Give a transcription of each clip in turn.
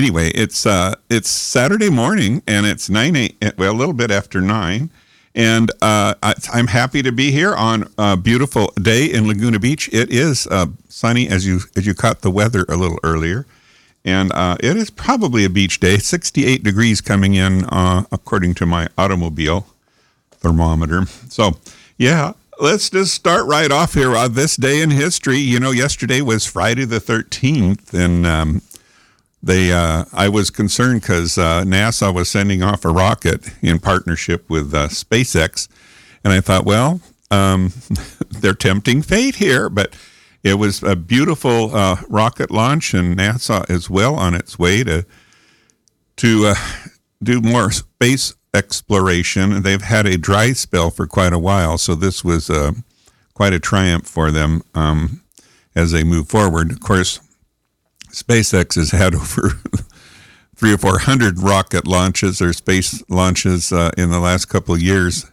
anyway, it's uh, it's Saturday morning, and it's nine eight, well, a little bit after nine, and uh, I, am happy to be here on a beautiful day in Laguna Beach. It is uh, sunny, as you as you caught the weather a little earlier, and uh, it is probably a beach day. 68 degrees coming in, uh, according to my automobile thermometer. So, yeah, let's just start right off here on this day in history. You know, yesterday was Friday the 13th, and um, they uh, I was concerned because uh, NASA was sending off a rocket in partnership with uh, SpaceX, and I thought, well, um, they're tempting fate here, but it was a beautiful uh, rocket launch, and NASA is well on its way to to uh, do more space exploration. They've had a dry spell for quite a while, so this was uh, quite a triumph for them um, as they move forward. Of course, SpaceX has had over three or four hundred rocket launches or space launches uh, in the last couple of years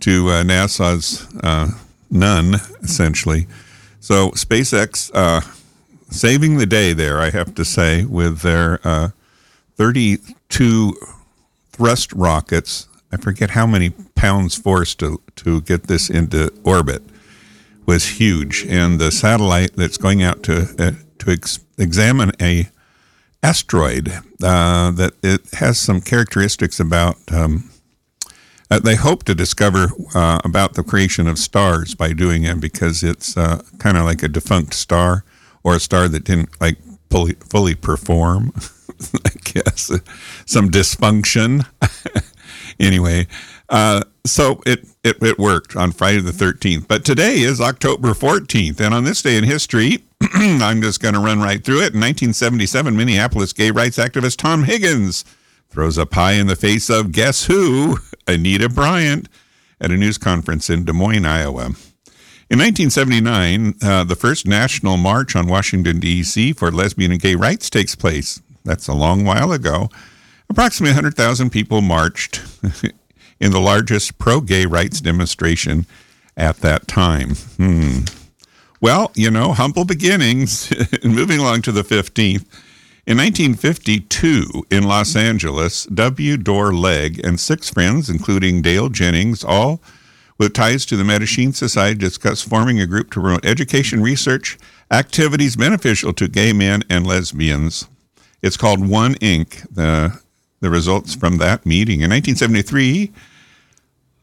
to uh, NASA's uh, none, essentially. So SpaceX uh, saving the day there, I have to say, with their uh, 32 thrust rockets. I forget how many pounds force to, to get this into orbit was huge. And the satellite that's going out to, uh, to ex- examine a asteroid uh, that it has some characteristics about. Um, uh, they hope to discover uh, about the creation of stars by doing it because it's uh, kind of like a defunct star or a star that didn't like fully, fully perform. I guess some dysfunction. anyway, uh, so it, it it worked on Friday the 13th. But today is October 14th, and on this day in history, I'm just going to run right through it. In 1977, Minneapolis gay rights activist Thom Higgins throws a pie in the face of guess who? Anita Bryant at a news conference in Des Moines, Iowa. In 1979, uh, the first national march on Washington, D.C. for lesbian and gay rights takes place. That's a long while ago. Approximately 100,000 people marched in the largest pro gay rights demonstration at that time. Hmm. Well, you know, humble beginnings. Moving along to the 15th. In 1952, in Los Angeles, W. Dorr Legg and six friends, including Dale Jennings, all with ties to the Mattachine Society, discussed forming a group to promote education research activities beneficial to gay men and lesbians. It's called One Inc. The the results from that meeting in 1973.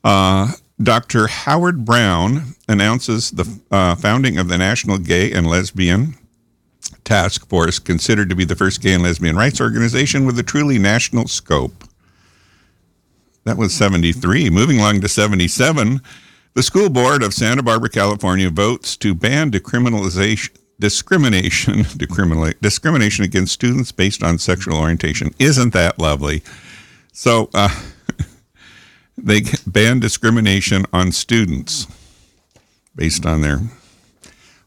Uh, Dr. Howard Brown announces the uh, founding of the National Gay and Lesbian Task Force, considered to be the first gay and lesbian rights organization with a truly national scope. That was 73. Moving along to 77, the school board of Santa Barbara, California votes to ban decriminalization discrimination discrimination against students based on sexual orientation. Isn't that lovely? So uh, they ban discrimination on students based on their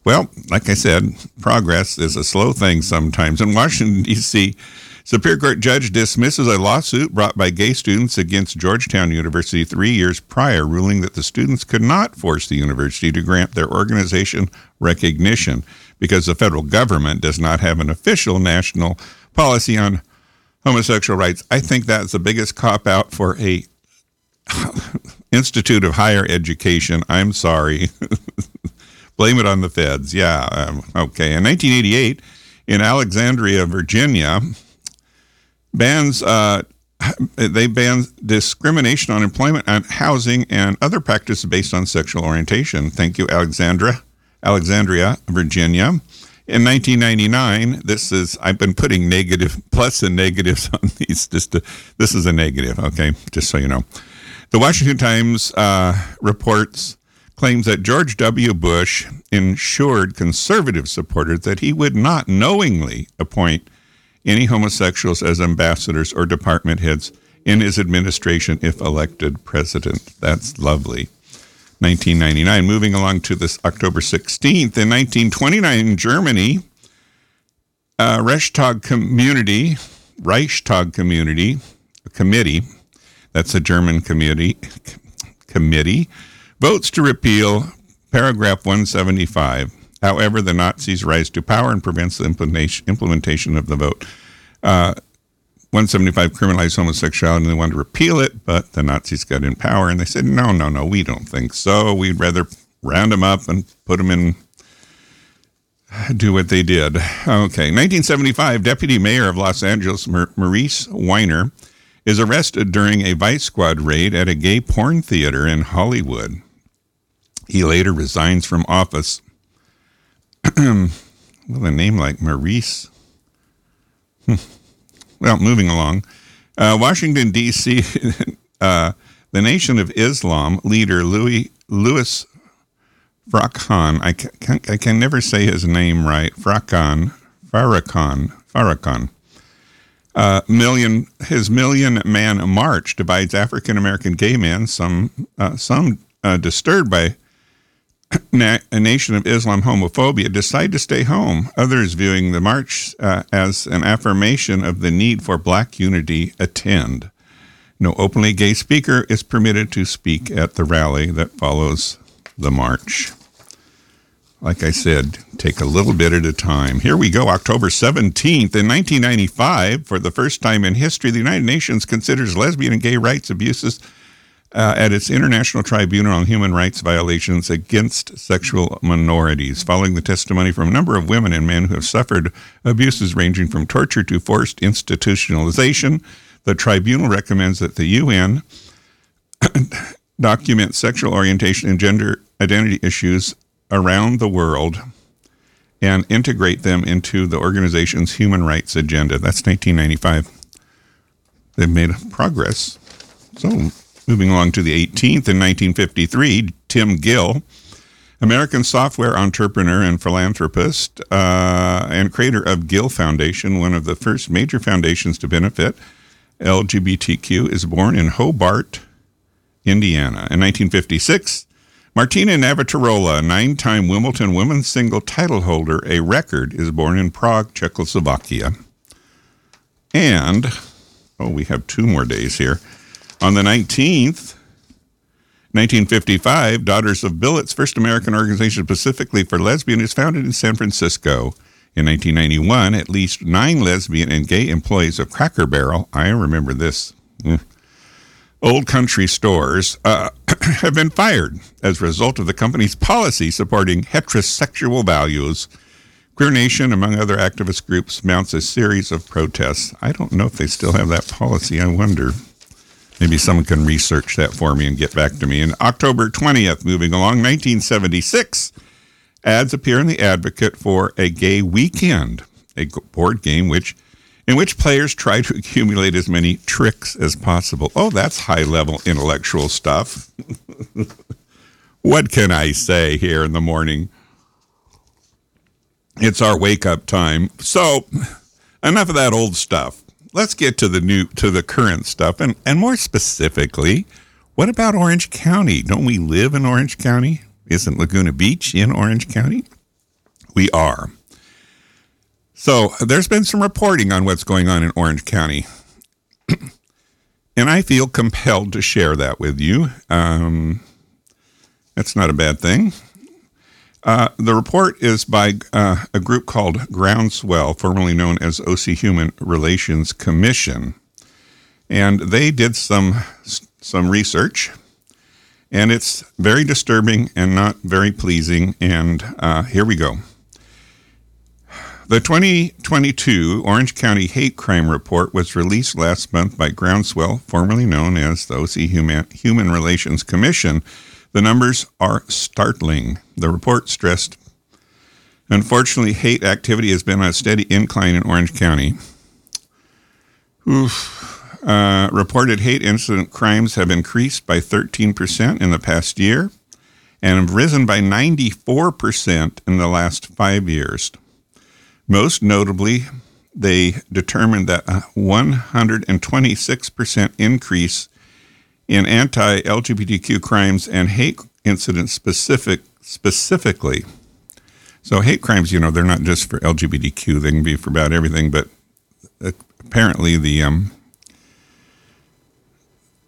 well, like I said, progress is a slow thing sometimes. In Washington, D.C., Superior Court judge dismisses a lawsuit brought by gay students against Georgetown University three years prior, ruling that the students could not force the university to grant their organization recognition because the federal government does not have an official national policy on homosexual rights. I think that's the biggest cop out for a institute of higher education. I'm sorry. Blame it on the feds. Yeah. Um, okay. In 1988, in Alexandria, Virginia, bans uh, they ban discrimination on employment and housing and other practices based on sexual orientation. Thank you, Alexandra, Alexandria, Virginia. In 1999, this is I've been putting negative plus and negatives on these. Just to, this is a negative, okay? Just so you know, the Washington Times uh, reports claims that George W. Bush ensured conservative supporters that he would not knowingly appoint any homosexuals as ambassadors or department heads in his administration if elected president. That's lovely. 1999. Moving along to this October 16th, in 1929 in Germany, uh, Reichstag Community, Reichstag Community, Committee, that's a German committee, committee, votes to repeal paragraph 175. However, the Nazis rise to power and prevents the implementation, implementation of the vote. Uh, 175 criminalized homosexuality and they wanted to repeal it, but the Nazis got in power and they said, no, no, no, we don't think so. We'd rather round them up and put them in, do what they did. Okay. 1975, Deputy Mayor of Los Angeles, Maurice Weiner, is arrested during a Vice Squad raid at a gay porn theater in Hollywood. He later resigns from office. With a name like Maurice. Well, moving along. Uh, Washington, D.C., uh, the Nation of Islam leader Louis, Louis Farrakhan, I can, I can never say his name right, Farrakhan, Farrakhan, Farrakhan. Uh, million his million man march divides African American gay men, some uh, some uh, disturbed by a nation of Islam homophobia, decide to stay home. Others viewing the march uh, as an affirmation of the need for black unity attend. No openly gay speaker is permitted to speak at the rally that follows the march like I said, take a little bit at a time. Here we go, October 17th. In 1995, for the first time in history, the United Nations considers lesbian and gay rights abuses uh, at its International Tribunal on Human Rights Violations against Sexual Minorities, following the testimony from a number of women and men who have suffered abuses ranging from torture to forced institutionalization. The tribunal recommends that the UN document sexual orientation and gender identity issues around the world and integrate them into the organization's human rights agenda. That's 1995. They've made progress. So, moving along to the 18th in 1953, Tim Gill, American software entrepreneur and philanthropist, uh, and creator of Gill Foundation, one of the first major foundations to benefit LGBTQ, is born in Hobart, Indiana. In 1956, Martina Navratilova, nine time Wimbledon women's single title holder, a record, is born in Prague, Czechoslovakia. And, oh, we have two more days here. On the 19th, 1955, Daughters of Bilitis, first American organization specifically for lesbian, is founded in San Francisco. In 1991, at least nine lesbian and gay employees of Cracker Barrel, I remember this, mm, old country stores uh, have been fired as a result of the company's policy supporting heterosexual values. Queer Nation, among other activist groups, mounts a series of protests. I don't know if they still have that policy. I wonder. Maybe someone can research that for me and get back to me. And October 20th, moving along, 1976, ads appear in The Advocate for a gay weekend, a board game which in which players try to accumulate as many tricks as possible. Oh, that's high level intellectual stuff. what can I say here in the morning? It's our wake up time. So, enough of that old stuff. Let's get to the new to the current stuff and and more specifically, what about Orange County? Don't we live in Orange County? Isn't Laguna Beach in Orange County? We are. So there's been some reporting on what's going on in Orange County. and I feel compelled to share that with you. Um, that's not a bad thing. Uh, the report is by uh, a group called Groundswell, formerly known as OC Human Relations Commission. And they did some, some research, and it's very disturbing and not very pleasing. And uh, here we go. The 2022 Orange County Hate Crime Report was released last month by Groundswell, formerly known as the OC Human, Human Relations Commission. The numbers are startling. The report stressed Unfortunately, hate activity has been on a steady incline in Orange County. Oof. Uh, reported hate incident crimes have increased by 13% in the past year and have risen by 94% in the last five years. Most notably, they determined that a 126% increase in anti-LGBTQ crimes and hate incidents specific specifically. So hate crimes, you know, they're not just for LGBTQ; they can be for about everything. But apparently, the um,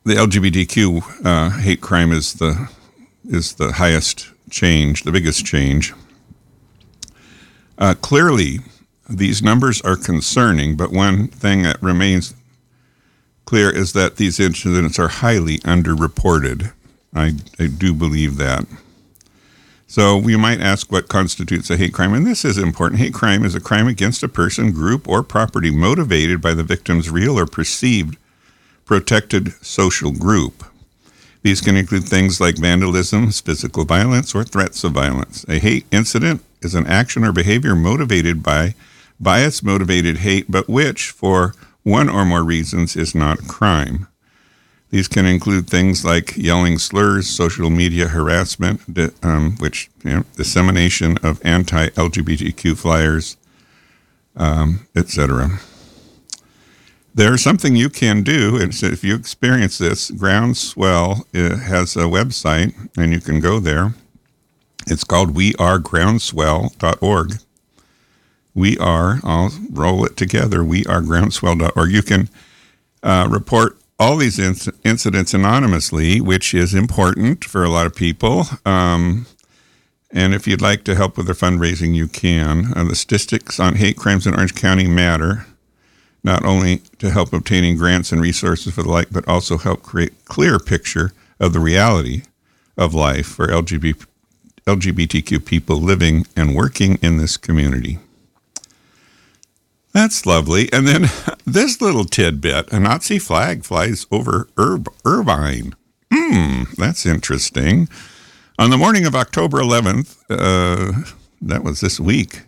the LGBTQ uh, hate crime is the is the highest change, the biggest change. Uh, clearly, these numbers are concerning, but one thing that remains clear is that these incidents are highly underreported. I, I do believe that. So we might ask what constitutes a hate crime, and this is important. Hate crime is a crime against a person, group, or property motivated by the victim's real or perceived protected social group. These can include things like vandalism, physical violence, or threats of violence. A hate incident is an action or behavior motivated by bias motivated hate, but which, for one or more reasons, is not a crime. These can include things like yelling slurs, social media harassment, um, which you know, dissemination of anti-LGBTQ flyers, um, etc. There's something you can do. if you experience this, Groundswell uh, has a website, and you can go there. It's called wearegroundswell.org. We are, I'll roll it together, wearegroundswell.org. You can uh, report all these inc- incidents anonymously, which is important for a lot of people. Um, and if you'd like to help with their fundraising, you can. Uh, the statistics on hate crimes in Orange County matter, not only to help obtaining grants and resources for the like, but also help create clear picture of the reality of life for LGBT, LGBTQ people living and working in this community. That's lovely. And then this little tidbit a Nazi flag flies over Irvine. Hmm, that's interesting. On the morning of October 11th, uh, that was this week,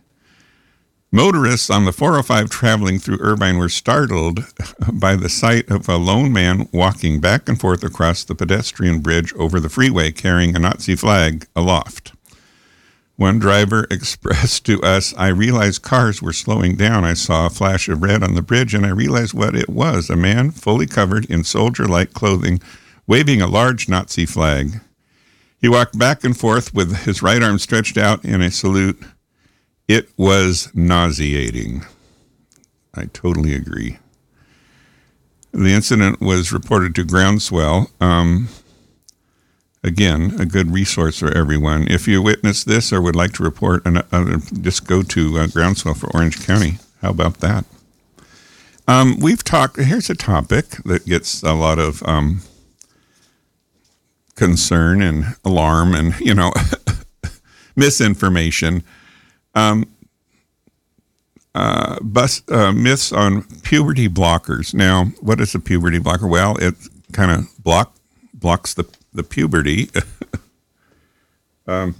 motorists on the 405 traveling through Irvine were startled by the sight of a lone man walking back and forth across the pedestrian bridge over the freeway carrying a Nazi flag aloft. One driver expressed to us, I realized cars were slowing down. I saw a flash of red on the bridge and I realized what it was a man fully covered in soldier like clothing, waving a large Nazi flag. He walked back and forth with his right arm stretched out in a salute. It was nauseating. I totally agree. The incident was reported to Groundswell. Um, again, a good resource for everyone. If you witnessed this or would like to report, an, uh, just go to uh, Groundswell for Orange County. How about that? Um, we've talked, here's a topic that gets a lot of um, concern and alarm and, you know, misinformation. Um, uh, bus, uh, myths on puberty blockers. Now, what is a puberty blocker? Well, it kind of block blocks the the puberty. um,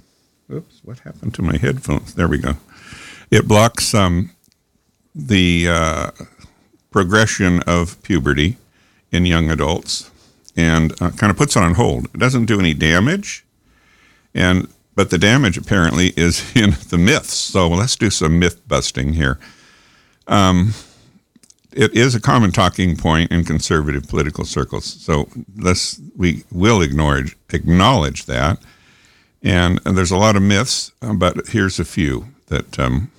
oops, what happened to my headphones? There we go. It blocks um, the uh, progression of puberty in young adults and uh, kind of puts it on hold. It doesn't do any damage, and but the damage apparently is in the myths. So let's do some myth busting here. Um, it is a common talking point in conservative political circles. So let's we will ignore acknowledge that. And, and there's a lot of myths, uh, but here's a few that um,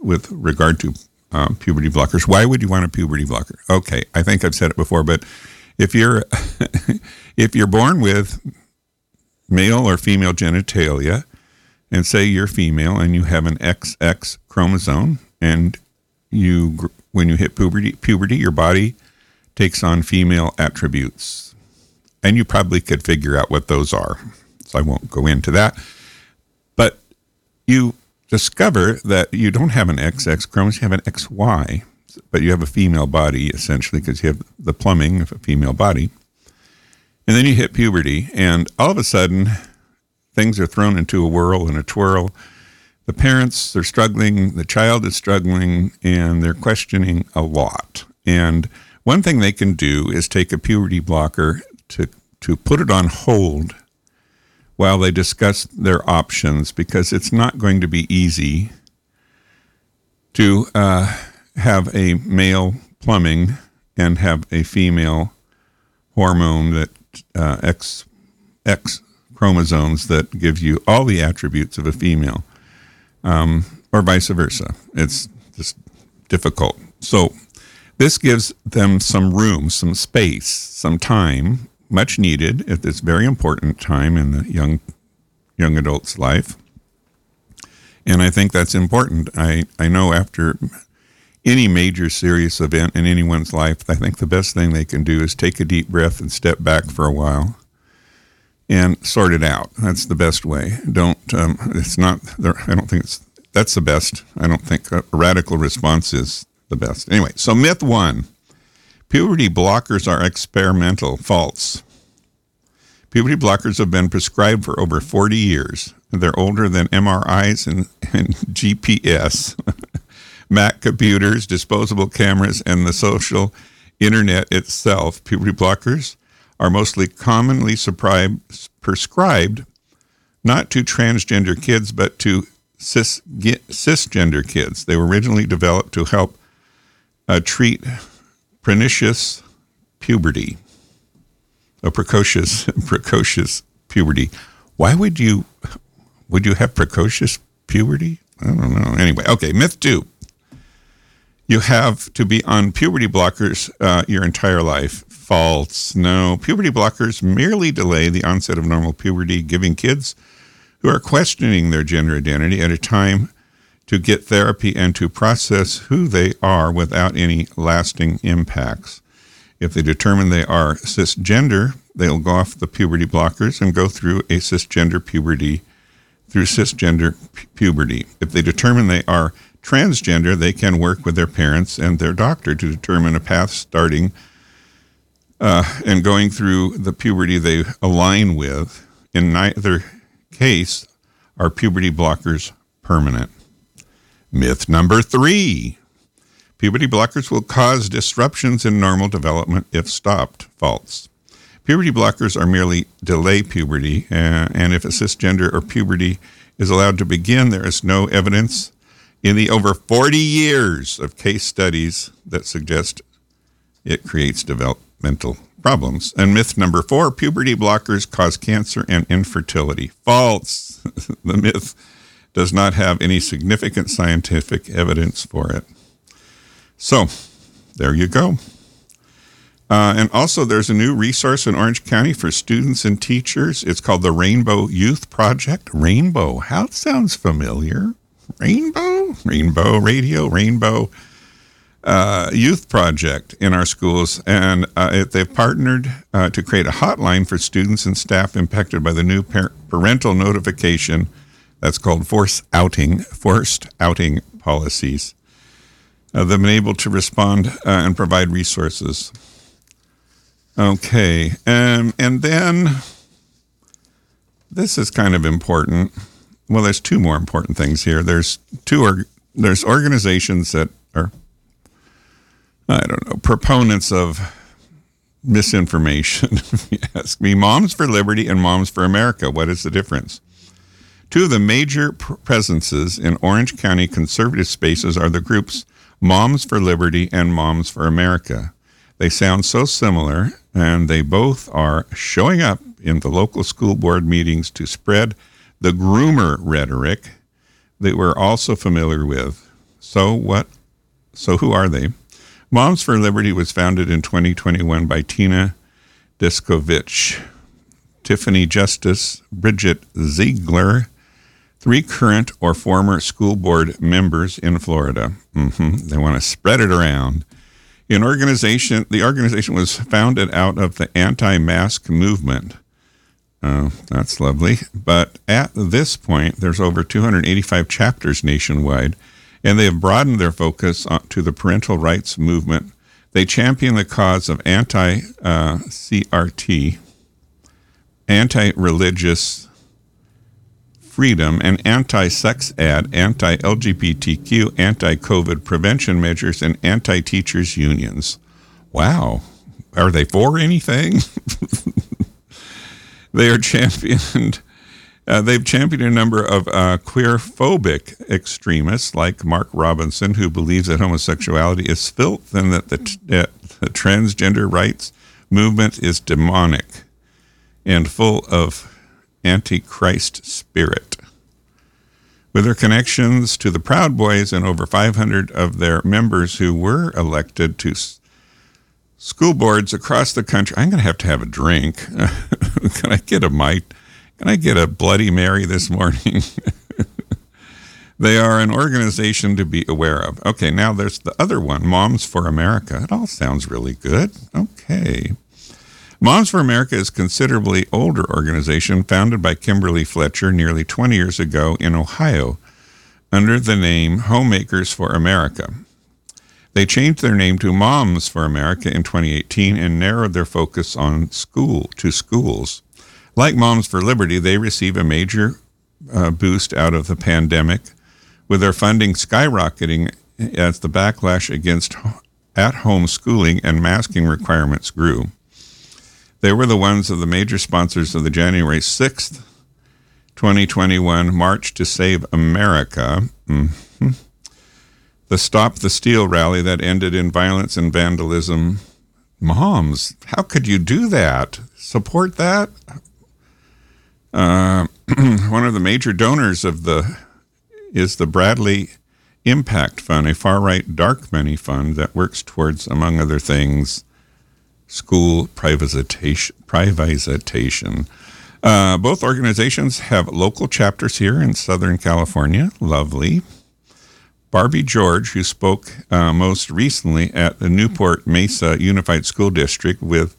with regard to um, puberty blockers. Why would you want a puberty blocker? Okay, I think I've said it before, but if you're if you're born with male or female genitalia, and say you're female and you have an XX chromosome, and you when you hit puberty, puberty, your body takes on female attributes. And you probably could figure out what those are. So I won't go into that. But you discover that you don't have an XX chromosome, you have an XY, but you have a female body essentially because you have the plumbing of a female body. And then you hit puberty, and all of a sudden, things are thrown into a whirl and a twirl the parents are struggling, the child is struggling, and they're questioning a lot. And one thing they can do is take a puberty blocker to, to put it on hold while they discuss their options because it's not going to be easy to uh, have a male plumbing and have a female hormone that uh, X, X chromosomes that give you all the attributes of a female um, or vice versa. It's just difficult. So this gives them some room, some space, some time, much needed at this very important time in the young young adult's life. And I think that's important. I, I know after any major serious event in anyone's life, I think the best thing they can do is take a deep breath and step back for a while and sort it out. That's the best way. Don't, um, it's not, There, I don't think it's, that's the best. I don't think a radical response is the best. Anyway, so myth one puberty blockers are experimental. False. Puberty blockers have been prescribed for over 40 years. They're older than MRIs and, and GPS, Mac computers, disposable cameras, and the social internet itself. Puberty blockers are mostly commonly prescribed not to transgender kids, but to cis, cisgender kids. They were originally developed to help uh, treat pernicious puberty, a precocious, precocious puberty. Why would you, would you have precocious puberty? I don't know. Anyway, okay, myth two. You have to be on puberty blockers uh, your entire life. False. No, puberty blockers merely delay the onset of normal puberty, giving kids who are questioning their gender identity at a time to get therapy and to process who they are without any lasting impacts. If they determine they are cisgender, they'll go off the puberty blockers and go through a cisgender puberty through cisgender puberty. If they determine they are transgender, they can work with their parents and their doctor to determine a path starting uh, and going through the puberty they align with. In neither case are puberty blockers permanent. Myth number three puberty blockers will cause disruptions in normal development if stopped. False. Puberty blockers are merely delay puberty, uh, and if a cisgender or puberty is allowed to begin, there is no evidence in the over 40 years of case studies that suggest it creates developmental problems. And myth number four puberty blockers cause cancer and infertility. False. the myth does not have any significant scientific evidence for it. So, there you go. Uh, and also, there's a new resource in Orange County for students and teachers. It's called the Rainbow Youth Project. Rainbow, how sounds familiar. Rainbow, Rainbow Radio, Rainbow uh, Youth Project in our schools, and uh, they've partnered uh, to create a hotline for students and staff impacted by the new par- parental notification. That's called force outing, forced outing policies. Uh, they've been able to respond uh, and provide resources. Okay, um, and then this is kind of important well, there's two more important things here. There's two or there's organizations that are I don't know proponents of misinformation. ask me, Moms for Liberty and Moms for America. What is the difference? Two of the major presences in Orange County conservative spaces are the groups Moms for Liberty and Moms for America. They sound so similar, and they both are showing up in the local school board meetings to spread the groomer rhetoric that we're also familiar with. So what? So who are they? Moms for Liberty was founded in 2021 by Tina Descovich, Tiffany Justice, Bridget Ziegler, three current or former school board members in Florida. Mm-hmm. They want to spread it around. In organization, the organization was founded out of the anti-mask movement Oh, that's lovely. But at this point, there's over 285 chapters nationwide, and they have broadened their focus to the parental rights movement. They champion the cause of anti uh, CRT, anti religious freedom, and anti sex ad, anti LGBTQ, anti COVID prevention measures, and anti teachers' unions. Wow. Are they for anything? They are championed. Uh, they've championed a number of uh, queerphobic extremists like Mark Robinson, who believes that homosexuality is filth and that the, uh, the transgender rights movement is demonic and full of antichrist spirit. With their connections to the Proud Boys and over 500 of their members who were elected to school boards across the country. I'm going to have to have a drink. Can I get a mic? Can I get a Bloody Mary this morning? They are an organization to be aware of. Okay, now there's the other one, Moms for America. It all sounds really good. Okay. Moms for America is a considerably older organization founded by Kimberly Fletcher nearly 20 years ago in Ohio under the name Homemakers for America. They changed their name to Moms for America in 2018 and narrowed their focus on school to schools. Like Moms for Liberty, they receive a major uh, boost out of the pandemic, with their funding skyrocketing as the backlash against at home schooling and masking requirements grew. They were the ones of the major sponsors of the January 6th, 2021 March to Save America, mm-hmm. the Stop the Steal rally that ended in violence and vandalism. Moms, how could you do that? Support that? Uh, one of the major donors of the is the Bradley Impact Fund, a far right dark money fund that works towards, among other things, school privatization. privatization. Uh, both organizations have local chapters here in Southern California. Lovely. Barbie George, who spoke uh, most recently at the Newport Mesa Unified School District with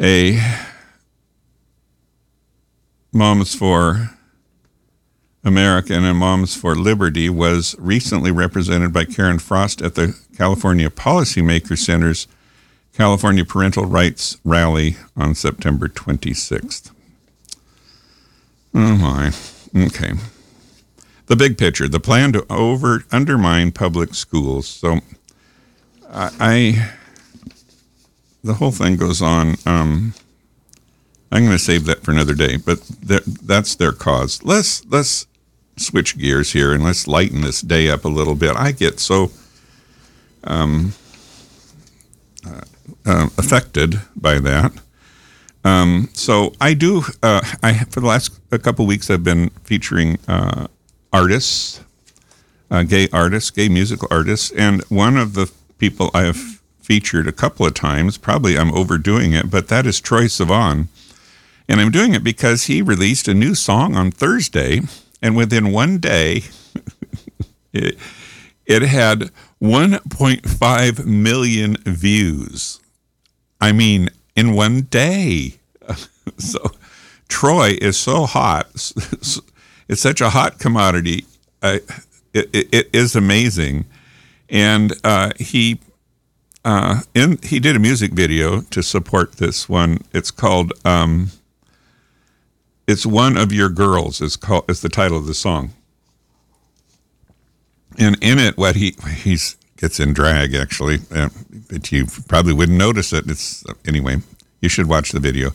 a Moms for America and Moms for Liberty, was recently represented by Karen Frost at the California Policymaker Center's California Parental Rights Rally on September 26th. Oh my. Okay. The big picture, the plan to over undermine public schools. So I, I the whole thing goes on. Um, I'm going to save that for another day, but that's their cause. Let's let's switch gears here and let's lighten this day up a little bit. I get so um, uh, uh, affected by that. Um, so I do. Uh, I for the last a couple weeks I've been featuring uh, artists, uh, gay artists, gay musical artists, and one of the people I have featured a couple of times. Probably I'm overdoing it, but that is Troye Sivan, and I'm doing it because he released a new song on Thursday, and within one day, it, it had 1.5 million views. I mean, in one day. so Troye is so hot. It's such a hot commodity. It, it, it is amazing. And uh, he uh, in he did a music video to support this one. It's called um, "It's One of Your Girls." Is called is the title of the song. And in it, what he he's gets in drag actually, uh, but you probably wouldn't notice it. It's anyway. You should watch the video.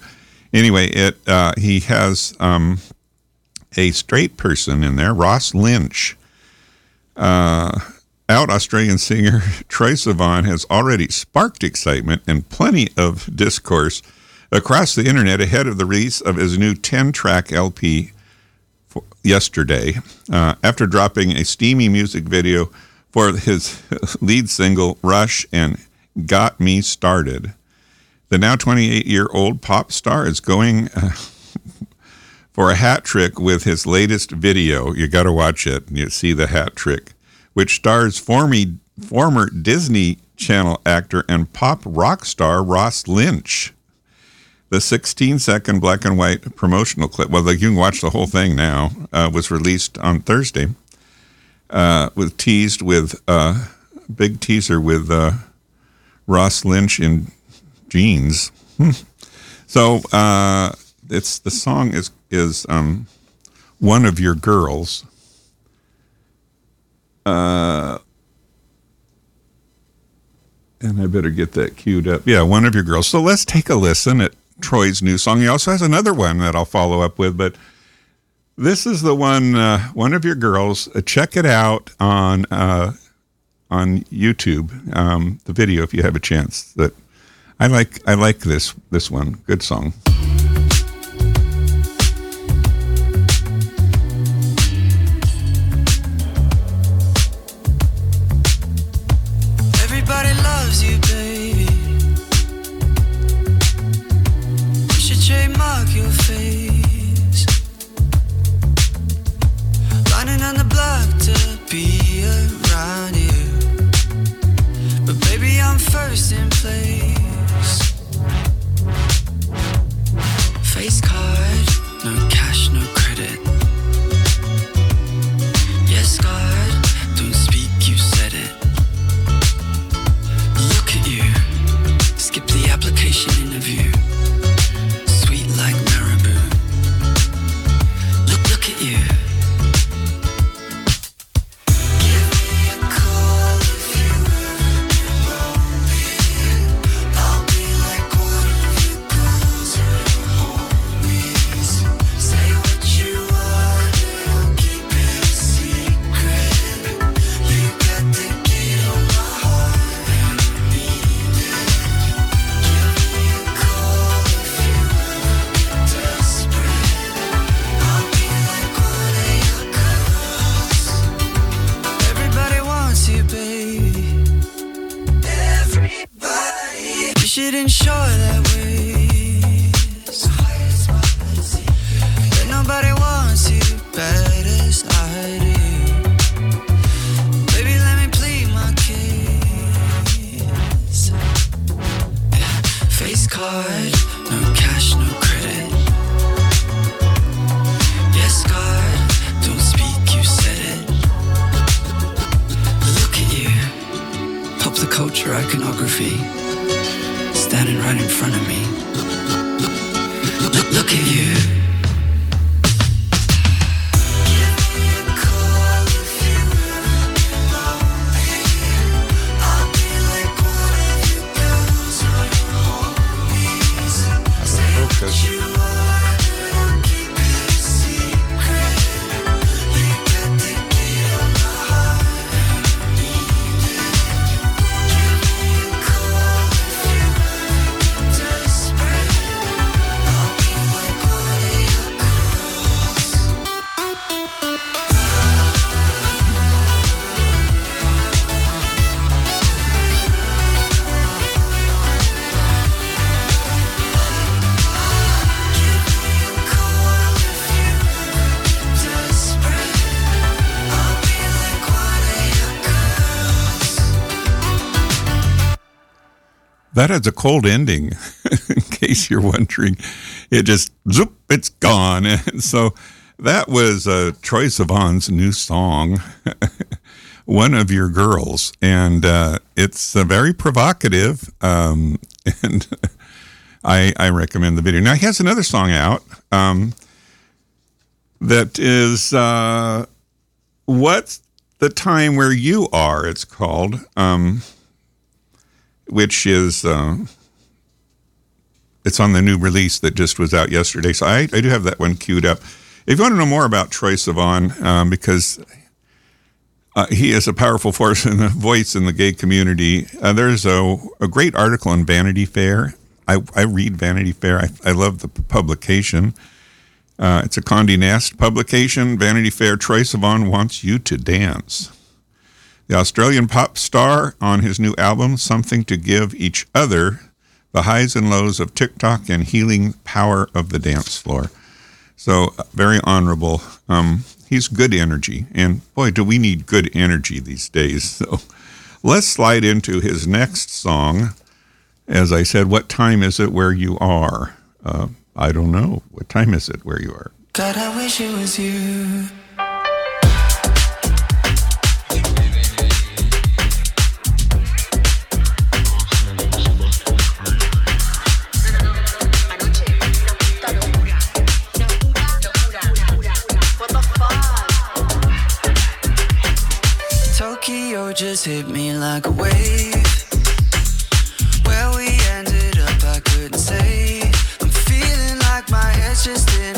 Anyway, it uh, he has um, a straight person in there, Ross Lynch. Uh, out Australian singer Troye Sivan has already sparked excitement and plenty of discourse across the internet ahead of the release of his new 10 track LP yesterday. Uh, after dropping a steamy music video for his lead single, Rush and Got Me Started. The now 28 year old pop star is going uh, for a hat trick with his latest video. You got to watch it and you see the hat trick, which stars former, former Disney Channel actor and pop rock star Ross Lynch. The 16 second black and white promotional clip, well, you can watch the whole thing now, uh, was released on Thursday uh, with teased with a uh, big teaser with uh, Ross Lynch in jeans. So uh, it's the song is is um, one of your girls. Uh, and I better get that queued up. Yeah, one of your girls. So let's take a listen at Troye's new song. He also has another one that I'll follow up with, but this is the one, uh, one of your girls. Uh, check it out on uh, on YouTube. Um, the video, if you have a chance. That I like. I like this this one. Good song. That has a cold ending, in case you're wondering. It just zoop, it's gone. And so that was uh, Troye Sivan's new song, "One of Your Girls," and uh, it's uh, very provocative. Um, and I, I recommend the video. Now he has another song out um, that is uh, "What's the Time Where You Are?" It's called. Um, which is uh, it's on the new release that just was out yesterday. So I, I do have that one queued up. If you want to know more about Troye Sivan, um, because uh, he is a powerful force and a voice in the gay community, uh, there's a, a great article in Vanity Fair. I, I read Vanity Fair. I, I love the publication. Uh, it's a Condé Nast publication. Vanity Fair. Troye Sivan wants you to dance. The Australian pop star on his new album, Something to Give Each Other, the highs and lows of TikTok and healing power of the dance floor. So, uh, very honorable. Um, he's good energy. And boy, do we need good energy these days. So, let's slide into his next song. As I said, what time is it where you are? Uh, I don't know. What time is it where you are? God, I wish it was you. Just hit me like a wave. Where we ended up, I couldn't say. I'm feeling like my head's just in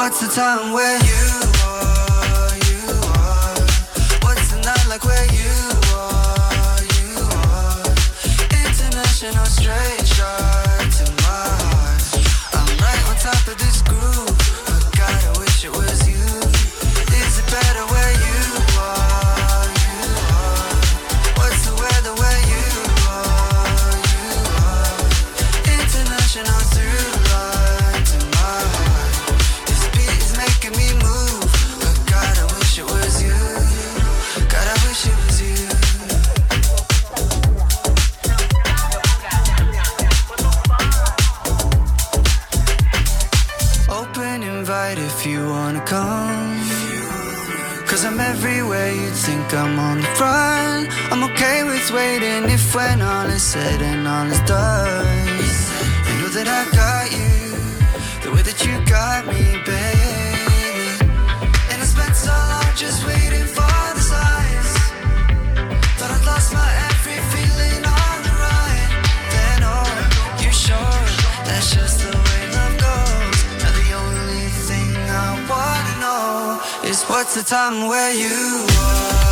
what's the time where you are, you are. What's the night like where you are, you are. International straight and all is done. You know that I got you, the way that you got me, baby. And I spent so long just waiting for the signs. Thought I'd lost my every feeling on the ride. Then oh, you sure that's just the way love goes. Now the only thing I wanna know is what's the time where you are,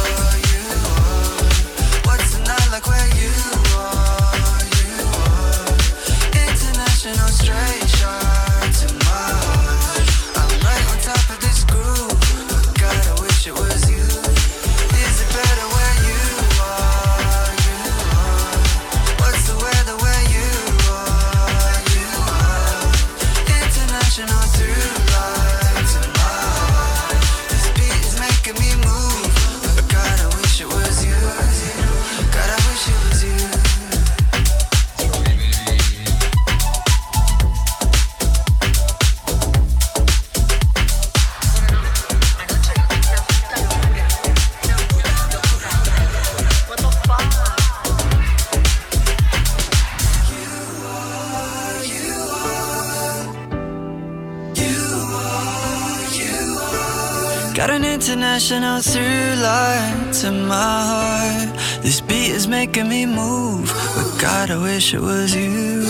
international through to my heart. This beat is making me move. But God, I wish it was you.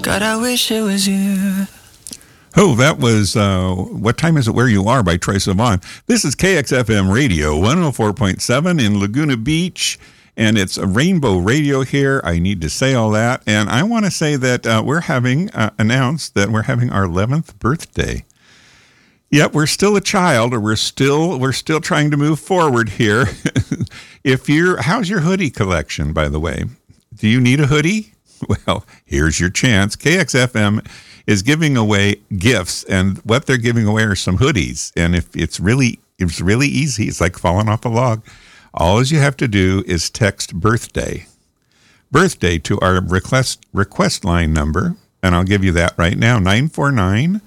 God, I wish it was you. Oh, that was uh, What Time Is It Where You Are by Troye Sivan. This is KXFM Radio 104.7 in Laguna Beach, and it's a rainbow radio here. I need to say all that. And I want to say that uh, we're having uh, announced that we're having our 11th birthday. Yep, we're still a child, or we're still we're still trying to move forward here. if you're, how's your hoodie collection, by the way? Do you need a hoodie? Well, here's your chance. KXFM is giving away gifts, and what they're giving away are some hoodies. And if it's really it's really easy, it's like falling off a log. All you have to do is text birthday, birthday to our request request line number, and I'll give you that right now 949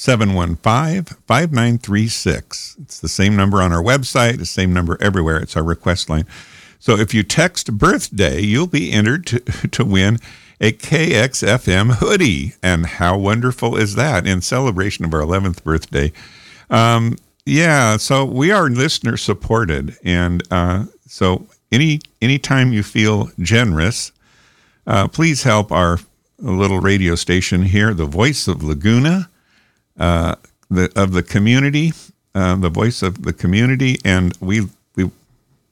715 5936. It's the same number on our website, the same number everywhere. It's our request line. So if you text birthday, you'll be entered to, to win a KXFM hoodie. And how wonderful is that in celebration of our 11th birthday? Um, yeah, so we are listener supported. And uh, so any anytime you feel generous, uh, please help our little radio station here, the voice of Laguna uh, the of the community, uh, the voice of the community, and we we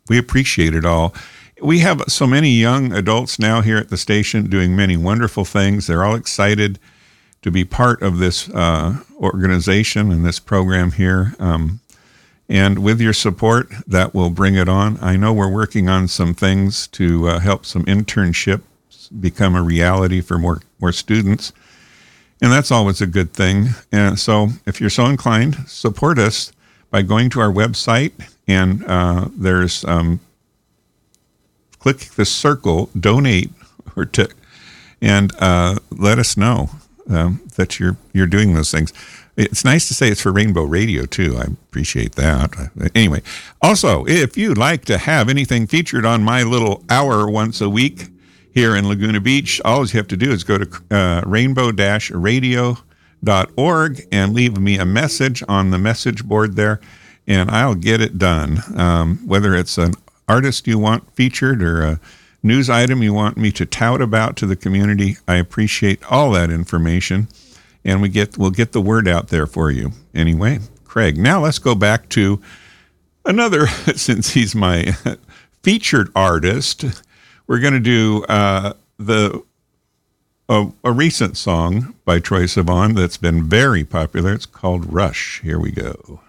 we appreciate it all. We have so many young adults now here at the station doing many wonderful things. They're all excited to be part of this uh, organization and this program here. Um, and with your support, that will bring it on. I know we're working on some things to uh, help some internships become a reality for more more students and that's always a good thing. And so, if you're so inclined, support us by going to our website, and uh, there's um, click the circle, donate, or to, and uh, let us know um, that you're you're doing those things. It's nice to say it's for Rainbow Radio too. I appreciate that. Anyway, also if you'd like to have anything featured on my little hour once a week here in Laguna Beach, all you have to do is go to uh, rainbow-radio.org and leave me a message on the message board there, and I'll get it done. Um, whether it's an artist you want featured or a news item you want me to tout about to the community, I appreciate all that information, and we get we'll get the word out there for you. Anyway, Craig. Now let's go back to another since he's my featured artist we're going to do uh, the a, a recent song by Troye Sivan that's been very popular. It's called Rush. Here we go.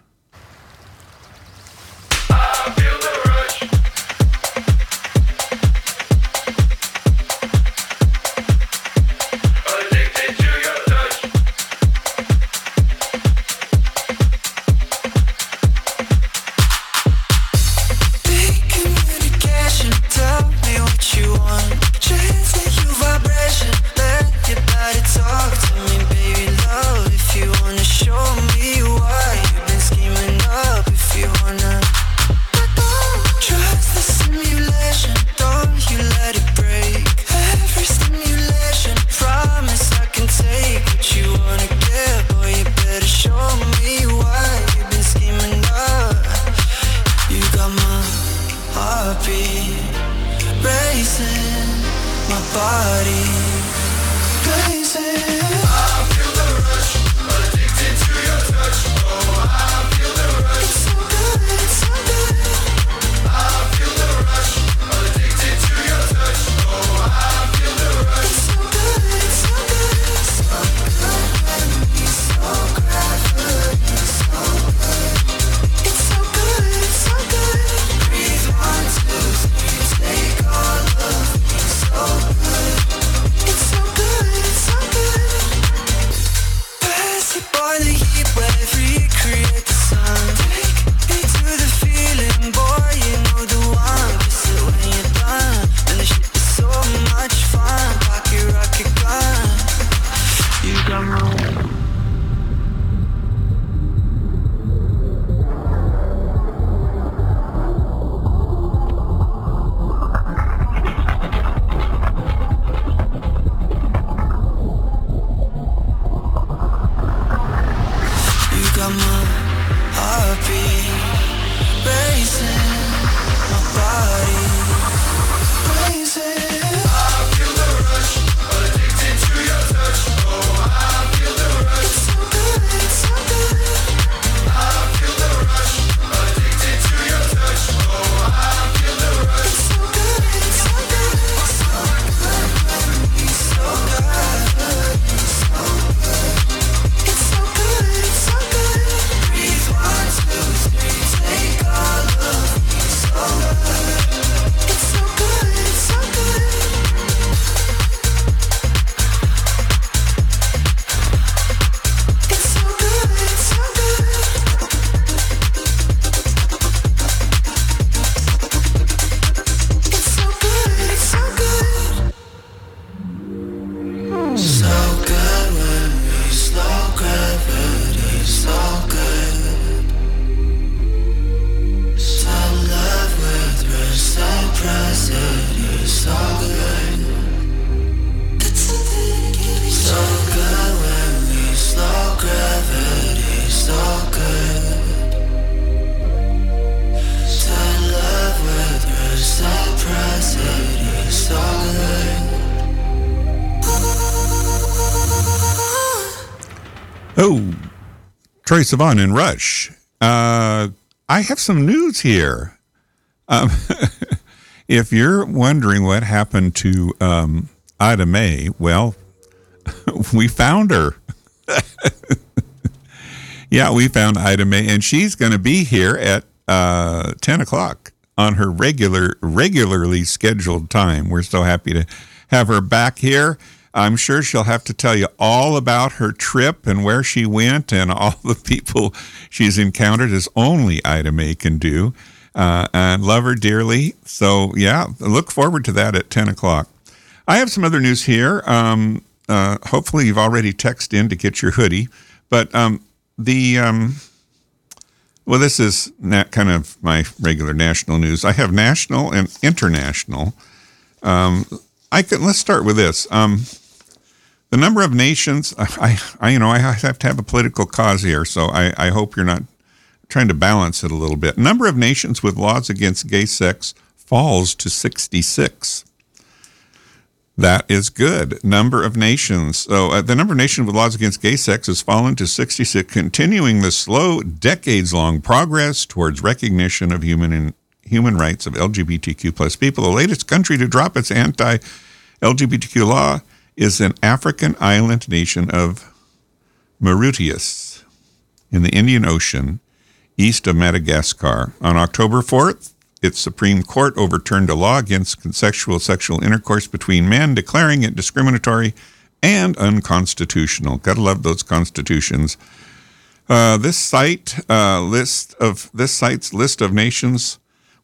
Troye Sivan in Rush. Uh, I have some news here. Um, if you're wondering what happened to um, Ida May, well, we found her. yeah, we found Ida May, and she's going to be here at uh, 10 o'clock on her regular, regularly scheduled time. We're so happy to have her back here. I'm sure she'll have to tell you all about her trip and where she went and all the people she's encountered, as only Ida May can do. Uh, and love her dearly. So, yeah, look forward to that at 10 o'clock. I have some other news here. Um, uh, hopefully, you've already texted in to get your hoodie. But um, the um, well, this is not kind of my regular national news. I have national and international. I can let's start with this. Um, the number of nations. I, I, you know, I have to have a political cause here, so I, I hope you're not trying to balance it a little bit. Number of nations with laws against gay sex falls to 66. That is good. Number of nations. So uh, the number of nations with laws against gay sex has fallen to 66, continuing the slow, decades-long progress towards recognition of human and human rights of LGBTQ plus people. The latest country to drop its anti-LGBTQ law is an African island nation of Mauritius in the Indian Ocean, east of Madagascar. On October 4th, its Supreme Court overturned a law against consensual sexual intercourse between men, declaring it discriminatory and unconstitutional. Gotta love those constitutions. Uh, this site uh, list of this site's list of nations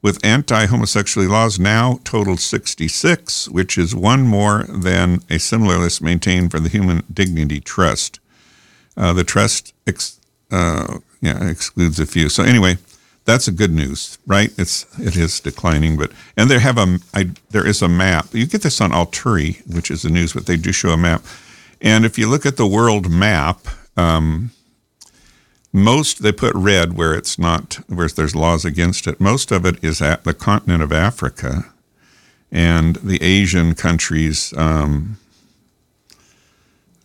with anti-homosexuality laws now total 66, which is one more than a similar list maintained for the Human Dignity Trust. Uh, the trust ex, uh, yeah, excludes a few. So anyway, that's a good news, right? It's it is declining, but and they have a I, there is a map. You get this on Alturi, which is the news, but they do show a map. And if you look at the world map, um, most they put red where it's not where there's laws against it. Most of it is at the continent of Africa and the Asian countries um,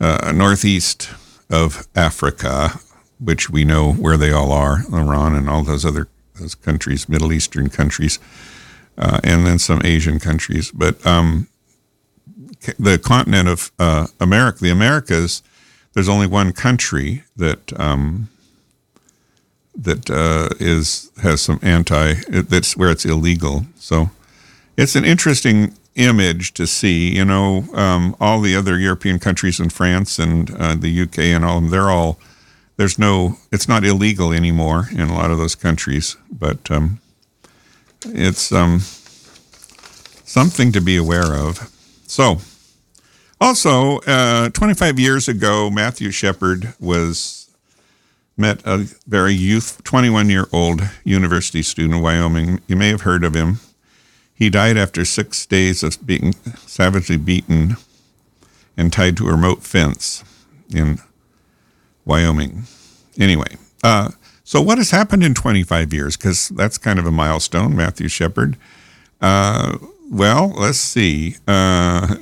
uh, northeast of Africa, which we know where they all are, Iran and all those other those countries, Middle Eastern countries, uh, and then some Asian countries. But um, the continent of uh, America, the Americas, there's only one country that um, that uh, is has some anti that's where it's illegal. So it's an interesting image to see. You know, um, all the other European countries and France and uh, the UK and all of them, they're all there's no it's not illegal anymore in a lot of those countries, but um, it's um, something to be aware of. So Also, uh, 25 years ago, Matthew Shepard was met a very youth, 21 year old university student in Wyoming. You may have heard of him. He died after six days of being savagely beaten and tied to a remote fence in Wyoming. Anyway, uh, so what has happened in 25 years? Because that's kind of a milestone, Matthew Shepard. Uh, well, let's see. Uh,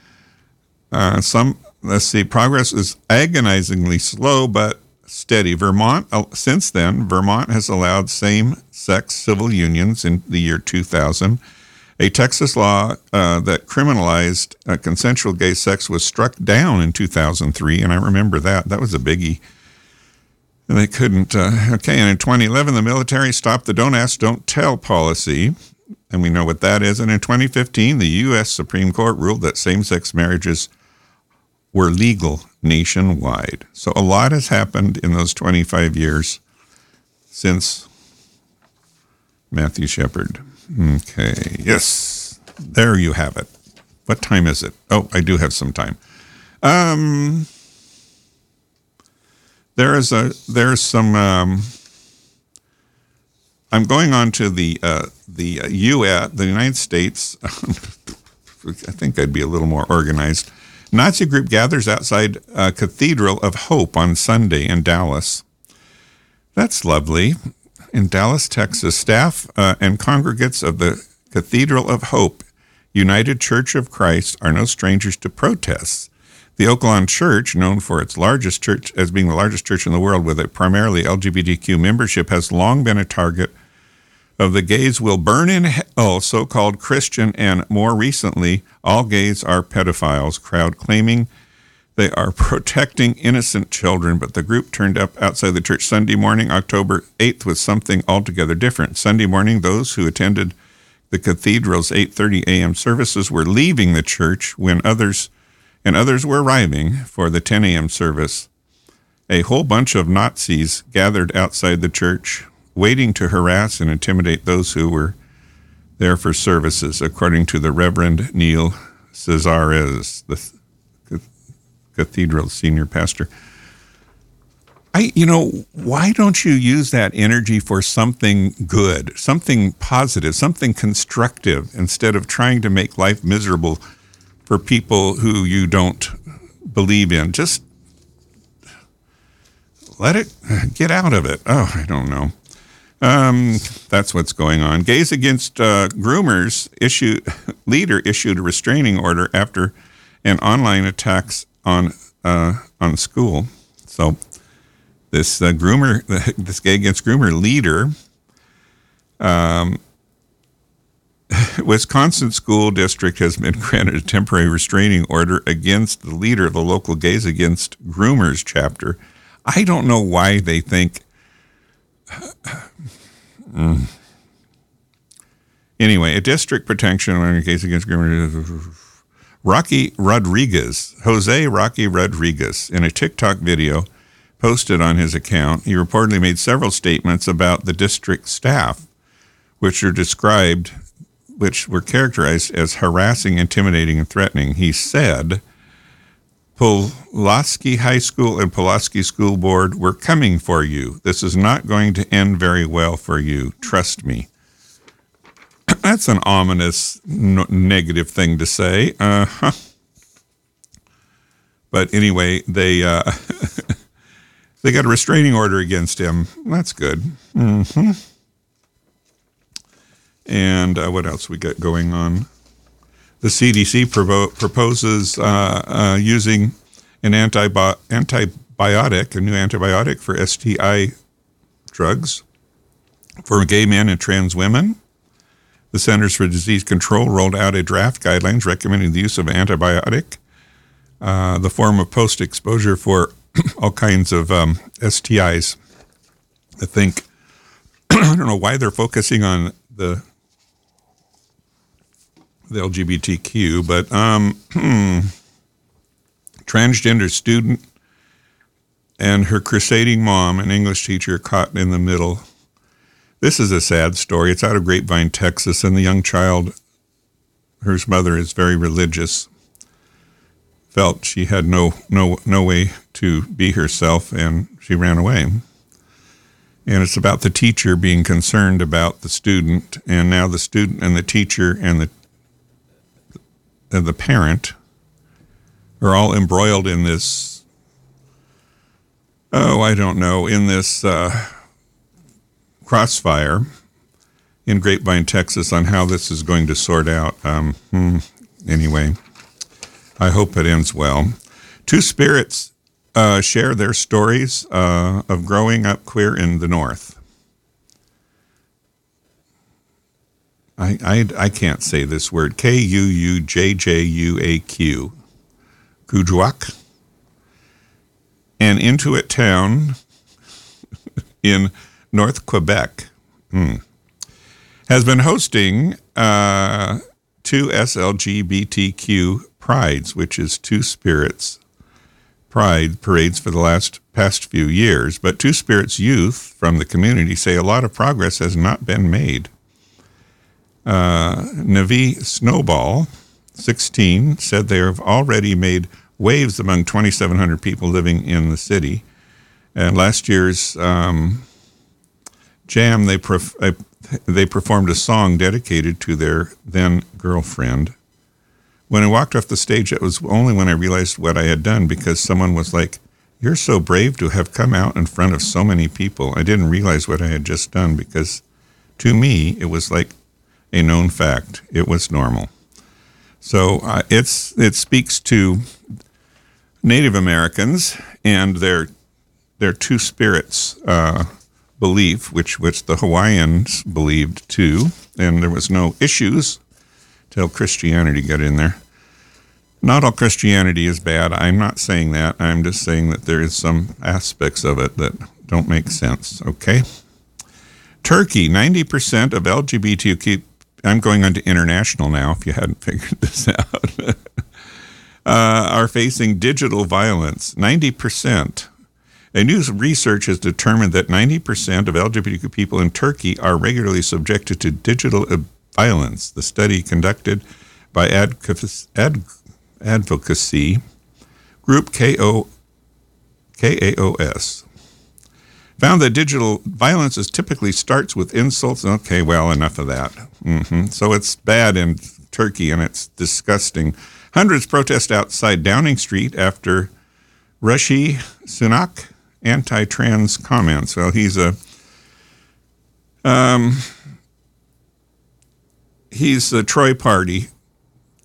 uh, some let's see. Progress is agonizingly slow, but steady. Vermont, uh, since then, Vermont has allowed same-sex civil unions in the year 2000. A Texas law uh, that criminalized uh, consensual gay sex was struck down in 2003, and I remember that. That was a biggie. And they couldn't. Uh, okay, and in 2011, the military stopped the "Don't Ask, Don't Tell" policy, and we know what that is. And in 2015, the U.S. Supreme Court ruled that same-sex marriages were legal nationwide. So a lot has happened in those 25 years since Matthew Shepard. Okay, yes, there you have it. What time is it? Oh, I do have some time. Um, there is a there's some. Um, I'm going on to the uh, the uh, U.S. the United States. I think I'd be a little more organized. Nazi group gathers outside uh, Cathedral of Hope on Sunday in Dallas. That's lovely. In Dallas, Texas, staff uh, and congregates of the Cathedral of Hope United Church of Christ are no strangers to protests. The Oaklawn Church, known for its largest church as being the largest church in the world with a primarily LGBTQ membership, has long been a target of the gays will burn in hell, oh, so called Christian, and more recently, all gays are pedophiles crowd claiming they are protecting innocent children. But the group turned up outside the church Sunday morning, October 8th, with something altogether different. Sunday morning, those who attended the cathedral's 8:30 a.m. services were leaving the church when others and others were arriving for the 10 a.m. service. A whole bunch of Nazis gathered outside the church, waiting to harass and intimidate those who were there for services, according to the Reverend Neil Cazares, the cathedral senior pastor. I, you know, why don't you use that energy for something good, something positive, something constructive, instead of trying to make life miserable for people who you don't believe in? Just let it get out of it. Oh, I don't know. Um, that's what's going on. Gays Against uh, Groomers issue leader issued a restraining order after an online attacks on uh, on school. So this uh, groomer, this Gay Against Groomer leader, um, Wisconsin school district has been granted a temporary restraining order against the leader of the local Gays Against Groomers chapter. I don't know why they think. Mm. Anyway, a district protection on Gays Against. Rocky Rodriguez, Jose Rocky Rodriguez, in a TikTok video posted on his account, he reportedly made several statements about the district staff, which are described, which were characterized as harassing, intimidating, and threatening. He said, Pulaski High School and Pulaski School Board, we're coming for you. This is not going to end very well for you. Trust me. That's an ominous, negative thing to say. Uh-huh. But anyway, they uh, they got a restraining order against him. That's good. hmm And uh, what else we got going on? The CDC provo- proposes uh, uh, using an antibi- antibiotic, a new antibiotic for STI drugs for gay men and trans women. The Centers for Disease Control rolled out a draft guidelines recommending the use of antibiotic, uh, the form of post exposure for all kinds of um, STIs. I think, I don't know why they're focusing on the the LGBTQ, but um, transgender student and her crusading mom, an English teacher, caught in the middle. This is a sad story. It's out of Grapevine, Texas, and the young child, whose mother is very religious, felt she had no no no way to be herself, and she ran away. And it's about the teacher being concerned about the student, and now the student and the teacher and the and the parent are all embroiled in this. Oh, I don't know, in this uh, crossfire in Grapevine, Texas, on how this is going to sort out. Um, hmm, anyway, I hope it ends well. Two spirits uh, share their stories uh, of growing up queer in the North. I, I, I can't say this word. K U U J J U A Q. Kuujjuaq. An Inuit town in North Quebec. Hmm has been hosting uh, two SLGBTQ prides, which is Two Spirits Pride parades for the last past few years. But Two Spirits youth from the community say a lot of progress has not been made. Uh, Navi Snowball, 16, said they have already made waves among 2,700 people living in the city. And last year's um, jam, they they performed a song dedicated to their then girlfriend. When I walked off the stage, it was only when I realized what I had done because someone was like, You're so brave to have come out in front of so many people. I didn't realize what I had just done because to me, it was like a known fact. It was normal. So uh, it's it speaks to Native Americans and their their two spirits. Uh, belief, which which the Hawaiians believed too, and there was no issues till Christianity got in there. Not all Christianity is bad. I'm not saying that. I'm just saying that there is some aspects of it that don't make sense. Okay. Turkey, 90% of LGBTQ. I'm going on to international now. If you hadn't figured this out, uh, are facing digital violence. 90%. A new research has determined that 90% of LGBTQ people in Turkey are regularly subjected to digital violence. The study conducted by advocacy group KO, KAOS found that digital violence is typically starts with insults. Okay, well, enough of that. Mm-hmm. So it's bad in Turkey and it's disgusting. Hundreds protest outside Downing Street after Rishi Sunak anti-trans comments. Well, he's a um, he's a Troy Party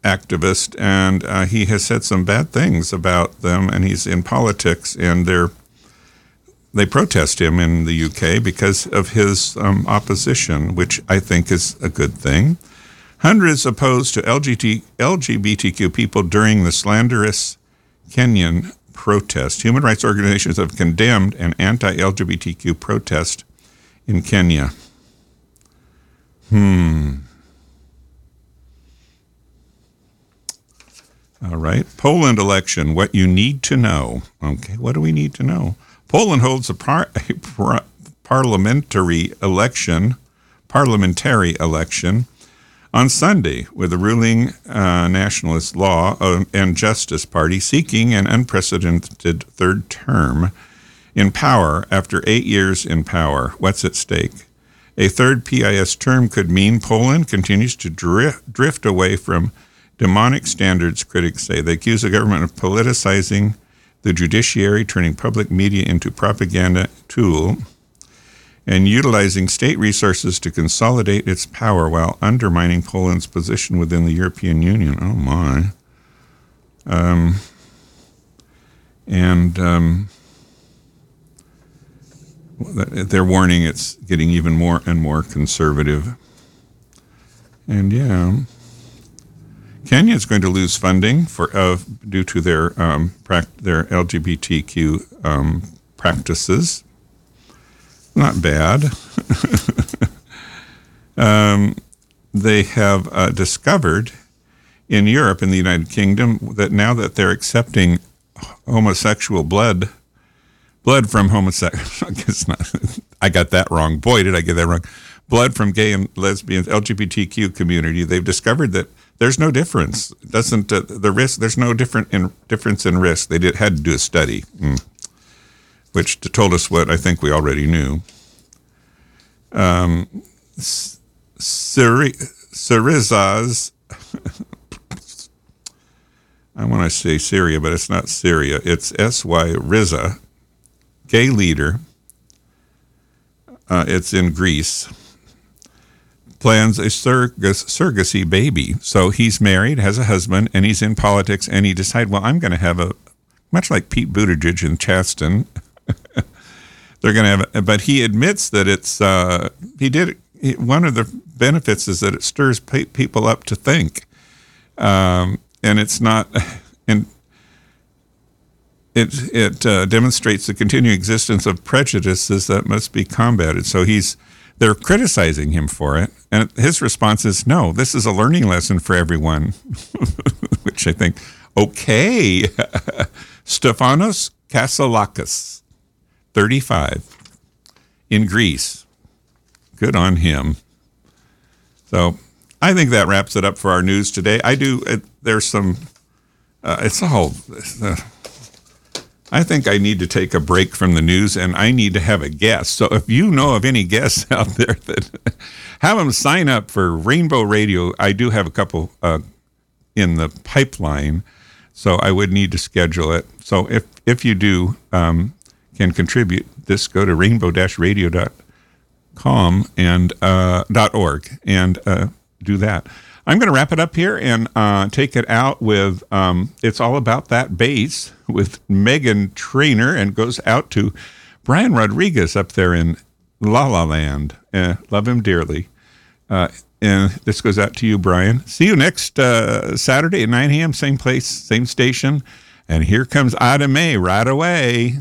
activist, and uh, he has said some bad things about them. And he's in politics, and they're they protest him in the UK because of his um, opposition, which I think is a good thing. Hundreds opposed to LGBT, LGBTQ people during the slanderous Kenyan protest. Human rights organizations have condemned an anti LGBTQ protest in Kenya. Hmm. All right. Poland election, what you need to know. Okay, what do we need to know? Poland holds a, par- a par- parliamentary election, parliamentary election on Sunday with the ruling uh, Nationalist Law and Justice Party seeking an unprecedented third term in power after eight years in power. What's at stake? A third PIS term could mean Poland continues to drift, drift away from demonic standards, critics say. They accuse the government of politicizing the judiciary, turning public media into propaganda tool and utilizing state resources to consolidate its power while undermining Poland's position within the European Union. Oh my. Um, and um, they're warning it's getting even more and more conservative. And yeah, Kenya is going to lose funding for uh, due to their um, pra- their LGBTQ um, practices not bad. um, they have uh, discovered in Europe, in the United Kingdom, that now that they're accepting homosexual blood, blood from homosexual, I I got that wrong. Boy, did I get that wrong. Blood from gay and lesbian LGBTQ community, they've discovered that there's no difference. Doesn't uh, the risk? There's no different in difference in risk. They did had to do a study, mm, which told us what I think we already knew. Um, Syri- Syriza's. I want to say Syria, but it's not Syria. It's S Y Riza, gay leader. Uh, it's in Greece plans a surrogacy, surrogacy baby. So he's married, has a husband, and he's in politics, and he decided, well, I'm going to have a, much like Pete Buttigieg and Chasten, they're going to have, a, but he admits that it's, uh, he did, one of the benefits is that it stirs pe- people up to think. Um, and it's not, and it, it uh, demonstrates the continuing existence of prejudices that must be combated. So he's, they're criticizing him for it. And his response is, no, this is a learning lesson for everyone, which I think, okay. Stefanos Kasselakis, 35, in Greece. Good on him. So I think that wraps it up for our news today. I do, it, there's some, uh, it's all, uh, I think I need to take a break from the news and I need to have a guest. So if you know of any guests out there that have them sign up for Rainbow Radio, I do have a couple uh, in the pipeline. So I would need to schedule it. So if, if you do um, can contribute, this go to rainbow-radio.com and uh, .org and uh, do that. I'm going to wrap it up here and uh, take it out with um, It's All About That Bass with Meghan Trainor and goes out to Brian Rodriguez up there in La La Land. Uh, love him dearly. Uh, and this goes out to you, Brian. See you next uh, Saturday at 9 a.m., same place, same station. And here comes Ida May right away.